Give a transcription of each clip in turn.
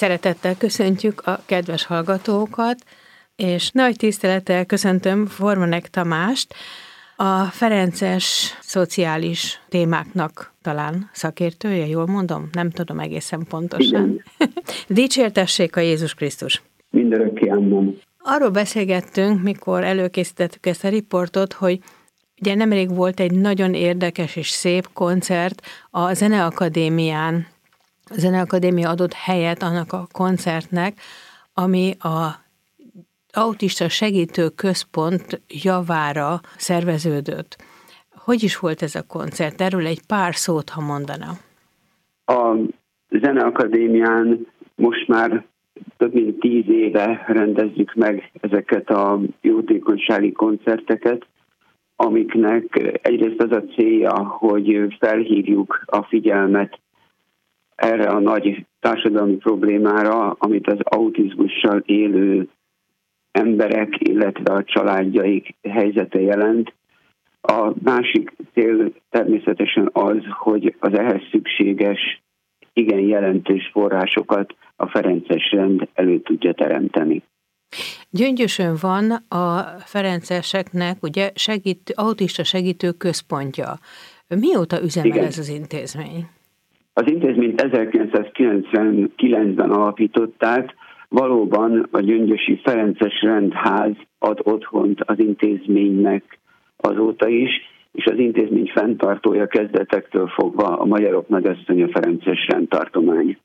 Szeretettel köszöntjük a kedves hallgatókat, és nagy tisztelettel köszöntöm Formanek Tamást, a Ferences szociális témáknak talán szakértője, jól mondom? Nem tudom egészen pontosan. Dicsértessék a Jézus Krisztus! Mindörökké ámom. Arról beszélgettünk, mikor előkészítettük ezt a riportot, hogy ugye nemrég volt egy nagyon érdekes és szép koncert a Zeneakadémián. Zeneakadémia adott helyet annak a koncertnek, ami a autista segítő központ javára szerveződött. Hogy is volt ez a koncert? Erről egy pár szót, ha mondana. A Zeneakadémián most már több mint tíz éve rendezzük meg ezeket a jótékonysági koncerteket, amiknek egyrészt az a célja, hogy felhívjuk a figyelmet erre a nagy társadalmi problémára, amit az autizmussal élő emberek, illetve a családjaik helyzete jelent. A másik cél természetesen az, hogy az ehhez szükséges, igen jelentős forrásokat a Ferences rend elő tudja teremteni. Gyöngyösön van a Ferenceseknek ugye segít, autista segítő központja. Mióta üzemel Igen. ez az intézmény? Az intézményt 1999-ben alapították, valóban a Gyöngyösi Ferences Rendház ad otthont az intézménynek azóta is, és az intézmény fenntartója kezdetektől fogva a Magyarok Nagyasszonya Ferences rendtartomány.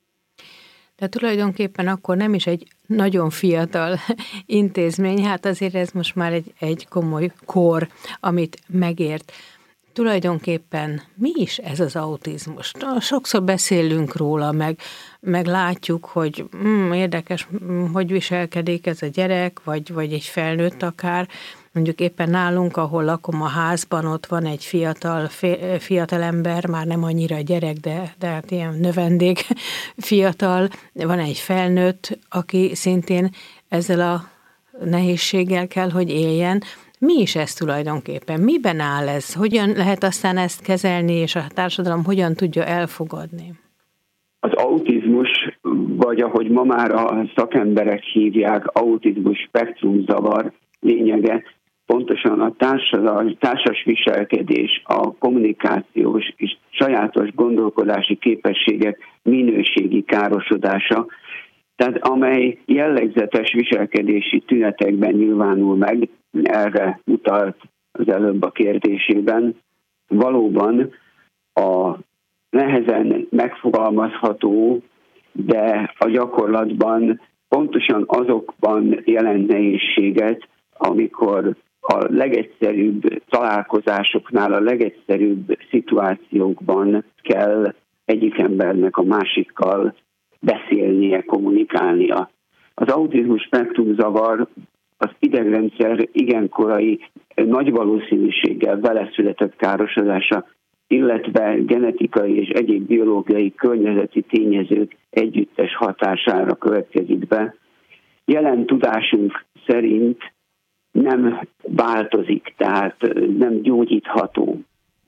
De tulajdonképpen akkor nem is egy nagyon fiatal intézmény, hát azért ez most már egy, egy komoly kor, amit megért. Tulajdonképpen mi is ez az autizmus? Sokszor beszélünk róla, meg, meg látjuk, hogy mm, érdekes, mm, hogy viselkedik ez a gyerek, vagy, vagy egy felnőtt akár, mondjuk éppen nálunk, ahol lakom a házban, ott van egy fiatal, fiatal ember, már nem annyira gyerek, de, de hát ilyen növendék fiatal, van egy felnőtt, aki szintén ezzel a nehézséggel kell, hogy éljen. Mi is ez tulajdonképpen? Miben áll ez? Hogyan lehet aztán ezt kezelni, és a társadalom hogyan tudja elfogadni? Az autizmus, vagy ahogy ma már a szakemberek hívják, autizmus spektrumzavar lényege pontosan a társadalmi, társas viselkedés, a kommunikációs és sajátos gondolkodási képességek minőségi károsodása, tehát amely jellegzetes viselkedési tünetekben nyilvánul meg, erre utalt az előbb a kérdésében, valóban a nehezen megfogalmazható, de a gyakorlatban pontosan azokban jelent nehézséget, amikor a legegyszerűbb találkozásoknál, a legegyszerűbb szituációkban kell egyik embernek a másikkal beszélnie, kommunikálnia. Az autizmus spektrumzavar az idegrendszer igen korai nagy valószínűséggel vele született károsodása, illetve genetikai és egyéb biológiai környezeti tényezők együttes hatására következik be. Jelen tudásunk szerint nem változik, tehát nem gyógyítható.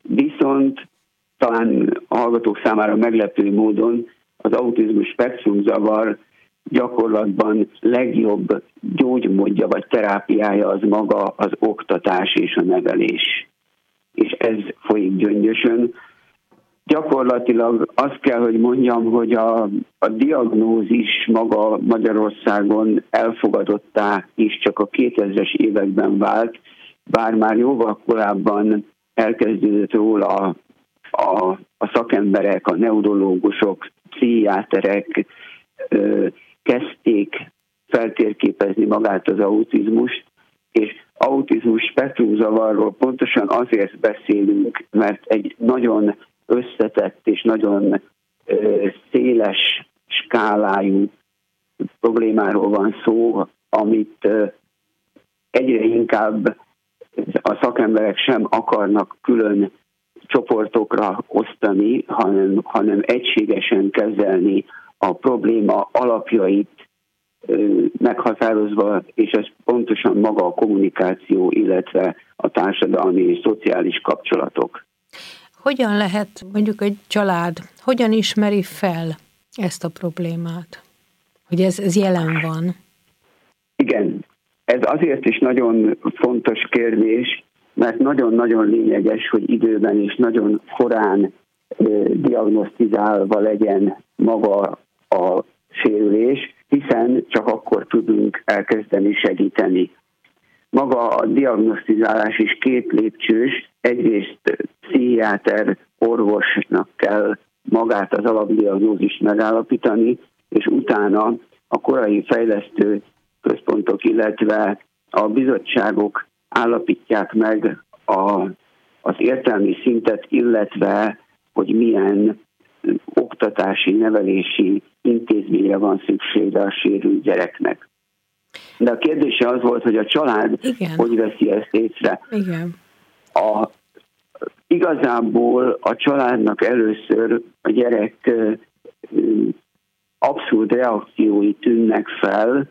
Viszont talán a hallgatók számára meglepő módon az autizmus spektrumzavar gyakorlatban legjobb gyógymódja vagy terápiája az maga az oktatás és a nevelés. És ez folyik gyöngyösön gyakorlatilag azt kell, hogy mondjam, hogy a, a diagnózis maga Magyarországon elfogadottá is csak a 2000-es években vált, bár már jóval korábban elkezdődött róla a, a szakemberek, a neurológusok, pszichiáterek ö, kezdték feltérképezni magát az autizmust, és autizmus spektrumzavarról pontosan azért beszélünk, mert egy nagyon összetett és nagyon széles skálájú problémáról van szó, amit egyre inkább a szakemberek sem akarnak külön csoportokra osztani, hanem, hanem egységesen kezelni a probléma alapjait meghatározva, és ez pontosan maga a kommunikáció, illetve a társadalmi és szociális kapcsolatok. Hogyan lehet mondjuk egy család, hogyan ismeri fel ezt a problémát? hogy ez, ez jelen van. Igen, ez azért is nagyon fontos kérdés, mert nagyon-nagyon lényeges, hogy időben és nagyon korán diagnosztizálva legyen maga a sérülés, hiszen csak akkor tudunk elkezdeni segíteni. Maga a diagnosztizálás is két lépcsős, egyrészt pszichiáter orvosnak kell magát az alapdiagnózist megállapítani, és utána a korai fejlesztő központok, illetve a bizottságok állapítják meg a, az értelmi szintet, illetve hogy milyen oktatási, nevelési intézményre van szüksége a sérült gyereknek. De a kérdése az volt, hogy a család Igen. hogy veszi ezt észre. Igen. A, igazából a családnak először a gyerek abszolút reakciói tűnnek fel,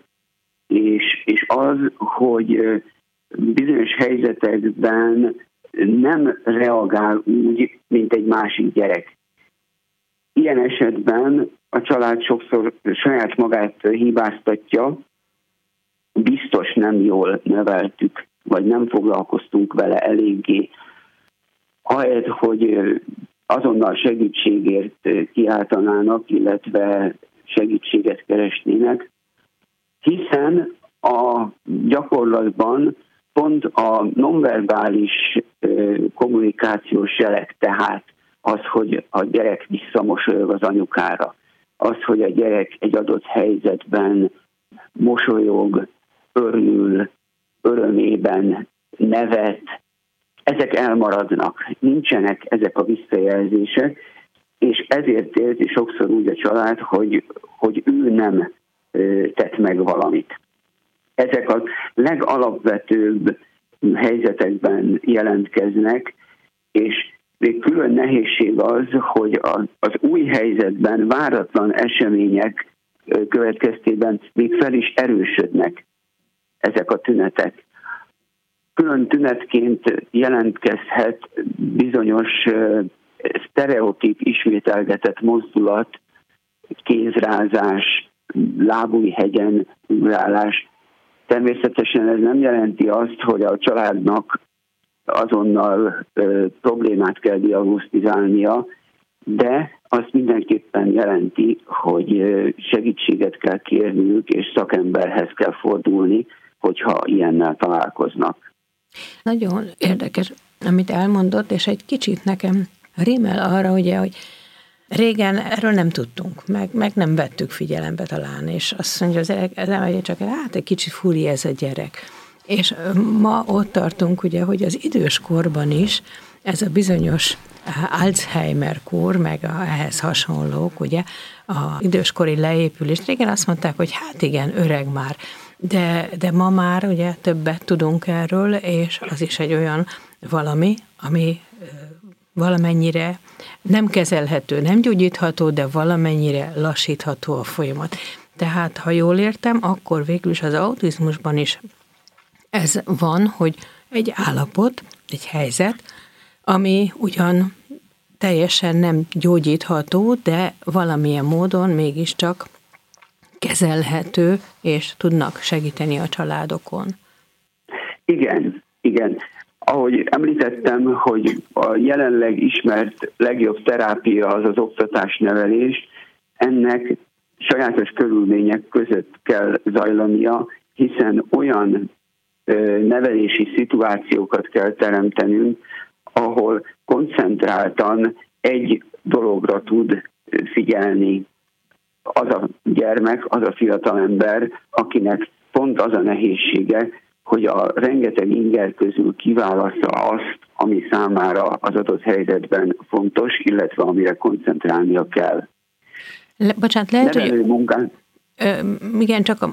és, és az, hogy bizonyos helyzetekben nem reagál úgy, mint egy másik gyerek. Ilyen esetben a család sokszor saját magát hibáztatja, biztos nem jól neveltük, vagy nem foglalkoztunk vele eléggé. Ahelyett, hogy azonnal segítségért kiáltanának, illetve segítséget keresnének, hiszen a gyakorlatban pont a nonverbális kommunikációs jelek, tehát az, hogy a gyerek visszamosolyog az anyukára, az, hogy a gyerek egy adott helyzetben mosolyog, örül, örömében nevet, ezek elmaradnak, nincsenek ezek a visszajelzések, és ezért érzi sokszor úgy a család, hogy, hogy ő nem tett meg valamit. Ezek a legalapvetőbb helyzetekben jelentkeznek, és még külön nehézség az, hogy az új helyzetben váratlan események következtében még fel is erősödnek ezek a tünetek. Külön tünetként jelentkezhet bizonyos sztereotíp ismételgetett mozdulat, kézrázás, lábújhegyen ugrálás. Természetesen ez nem jelenti azt, hogy a családnak azonnal ö, problémát kell diagnosztizálnia, de azt mindenképpen jelenti, hogy segítséget kell kérniük, és szakemberhez kell fordulni, hogyha ilyennel találkoznak. Nagyon érdekes, amit elmondott, és egy kicsit nekem rímel arra, ugye, hogy Régen erről nem tudtunk, meg, meg nem vettük figyelembe talán, és azt mondja az ember csak, hát egy kicsit fúri ez a gyerek. És ma ott tartunk, ugye, hogy az idős korban is ez a bizonyos Alzheimer kór, meg a, ehhez hasonlók, ugye, a időskori leépülés. Régen azt mondták, hogy hát igen, öreg már, de, de ma már ugye többet tudunk erről, és az is egy olyan valami, ami valamennyire nem kezelhető, nem gyógyítható, de valamennyire lassítható a folyamat. Tehát, ha jól értem, akkor végül is az autizmusban is ez van, hogy egy állapot, egy helyzet, ami ugyan teljesen nem gyógyítható, de valamilyen módon mégiscsak kezelhető, és tudnak segíteni a családokon. Igen, igen. Ahogy említettem, hogy a jelenleg ismert legjobb terápia az az oktatásnevelés, ennek sajátos körülmények között kell zajlania, hiszen olyan nevelési szituációkat kell teremtenünk, ahol koncentráltan egy dologra tud figyelni az a gyermek, az a fiatalember, akinek pont az a nehézsége, hogy a rengeteg inger közül kiválaszza azt, ami számára az adott helyzetben fontos, illetve amire koncentrálnia kell. Le, bocsánat, lehet, hogy... Munkán... Igen, csak a,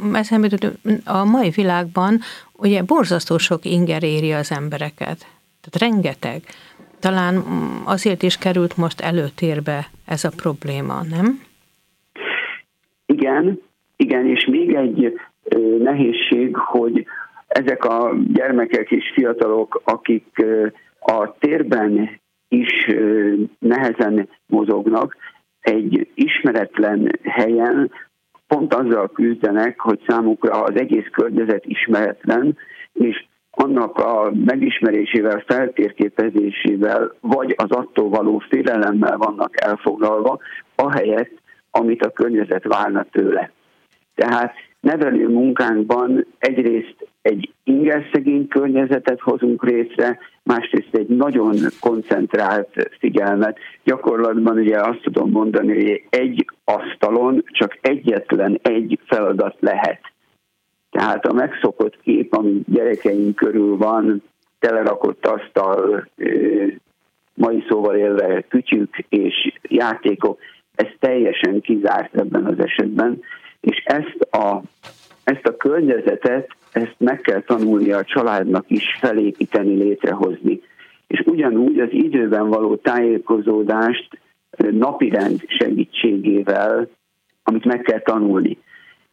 a mai világban ugye borzasztó sok inger éri az embereket. Tehát rengeteg. Talán azért is került most előtérbe ez a probléma, nem? Igen, igen, és még egy nehézség, hogy ezek a gyermekek és fiatalok, akik a térben is nehezen mozognak, egy ismeretlen helyen pont azzal küzdenek, hogy számukra az egész környezet ismeretlen, és annak a megismerésével, feltérképezésével, vagy az attól való félelemmel vannak elfoglalva, ahelyett, amit a környezet várna tőle. Tehát nevelő munkánkban egyrészt egy ingerszegény környezetet hozunk részre, másrészt egy nagyon koncentrált figyelmet. Gyakorlatban ugye azt tudom mondani, hogy egy asztalon csak egyetlen egy feladat lehet. Tehát a megszokott kép, ami gyerekeink körül van, telerakott asztal, mai szóval élve kütyük és játékok, ez teljesen kizárt ebben az esetben, és ezt a, ezt a környezetet, ezt meg kell tanulnia a családnak is felépíteni, létrehozni. És ugyanúgy az időben való tájékozódást napirend segítségével, amit meg kell tanulni.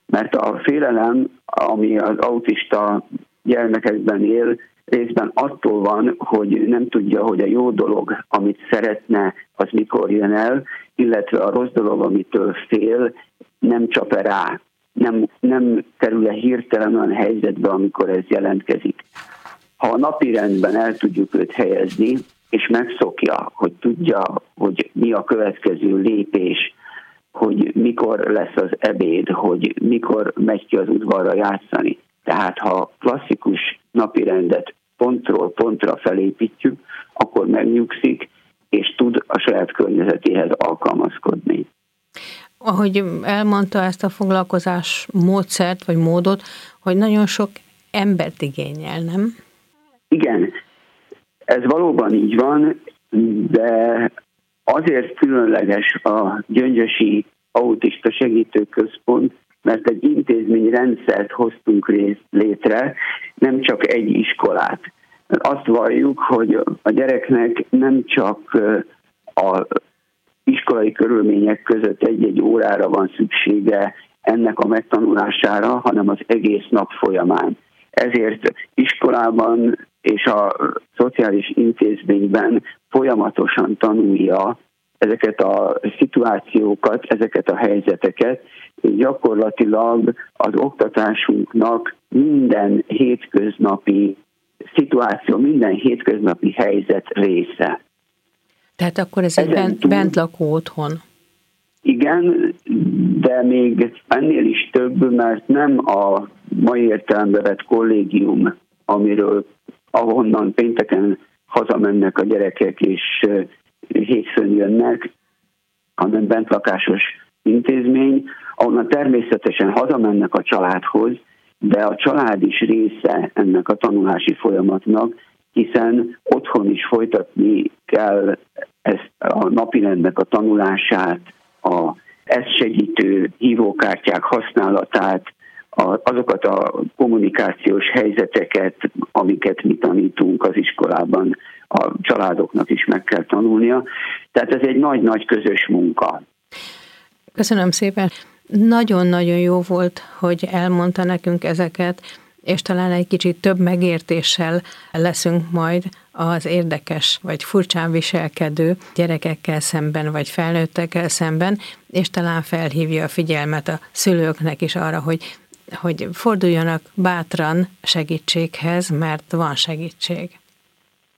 Mert a félelem, ami az autista gyermekekben él, részben attól van, hogy nem tudja, hogy a jó dolog, amit szeretne, az mikor jön el, illetve a rossz dolog, amitől fél, nem csap -e rá, nem, nem kerül-e hirtelen olyan helyzetbe, amikor ez jelentkezik. Ha a napi rendben el tudjuk őt helyezni, és megszokja, hogy tudja, hogy mi a következő lépés, hogy mikor lesz az ebéd, hogy mikor megy ki az udvarra játszani. Tehát ha klasszikus napirendet pontról pontra felépítjük, akkor megnyugszik, és tud a saját környezetéhez alkalmazkodni. Ahogy elmondta ezt a foglalkozás módszert, vagy módot, hogy nagyon sok embert igényel, nem? Igen, ez valóban így van, de azért különleges a Gyöngyösi Autista Segítőközpont, mert egy intézményrendszert hoztunk létre, nem csak egy iskolát. Azt valljuk, hogy a gyereknek nem csak a iskolai körülmények között egy-egy órára van szüksége ennek a megtanulására, hanem az egész nap folyamán. Ezért iskolában és a szociális intézményben folyamatosan tanulja ezeket a szituációkat, ezeket a helyzeteket, és gyakorlatilag az oktatásunknak minden hétköznapi szituáció, minden hétköznapi helyzet része. Tehát akkor ez egy bent, túl, bent lakó otthon. Igen, de még ennél is több, mert nem a mai értelembe vett kollégium, amiről ahonnan pénteken hazamennek a gyerekek és hétfőn jönnek, hanem bentlakásos intézmény, ahonnan természetesen hazamennek a családhoz, de a család is része ennek a tanulási folyamatnak, hiszen otthon is folytatni kell a napirendnek a tanulását, a ezt segítő hívókártyák használatát, azokat a kommunikációs helyzeteket, amiket mi tanítunk az iskolában, a családoknak is meg kell tanulnia. Tehát ez egy nagy-nagy közös munka. Köszönöm szépen. Nagyon-nagyon jó volt, hogy elmondta nekünk ezeket, és talán egy kicsit több megértéssel leszünk majd az érdekes vagy furcsán viselkedő gyerekekkel szemben, vagy felnőttekkel szemben, és talán felhívja a figyelmet a szülőknek is arra, hogy, hogy forduljanak bátran segítséghez, mert van segítség.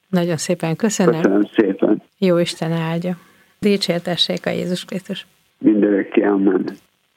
Nagyon szépen köszönöm. Köszönöm szépen. Jó Isten áldja. Dicsértessék a Jézus Krisztus. Mindenki, amen.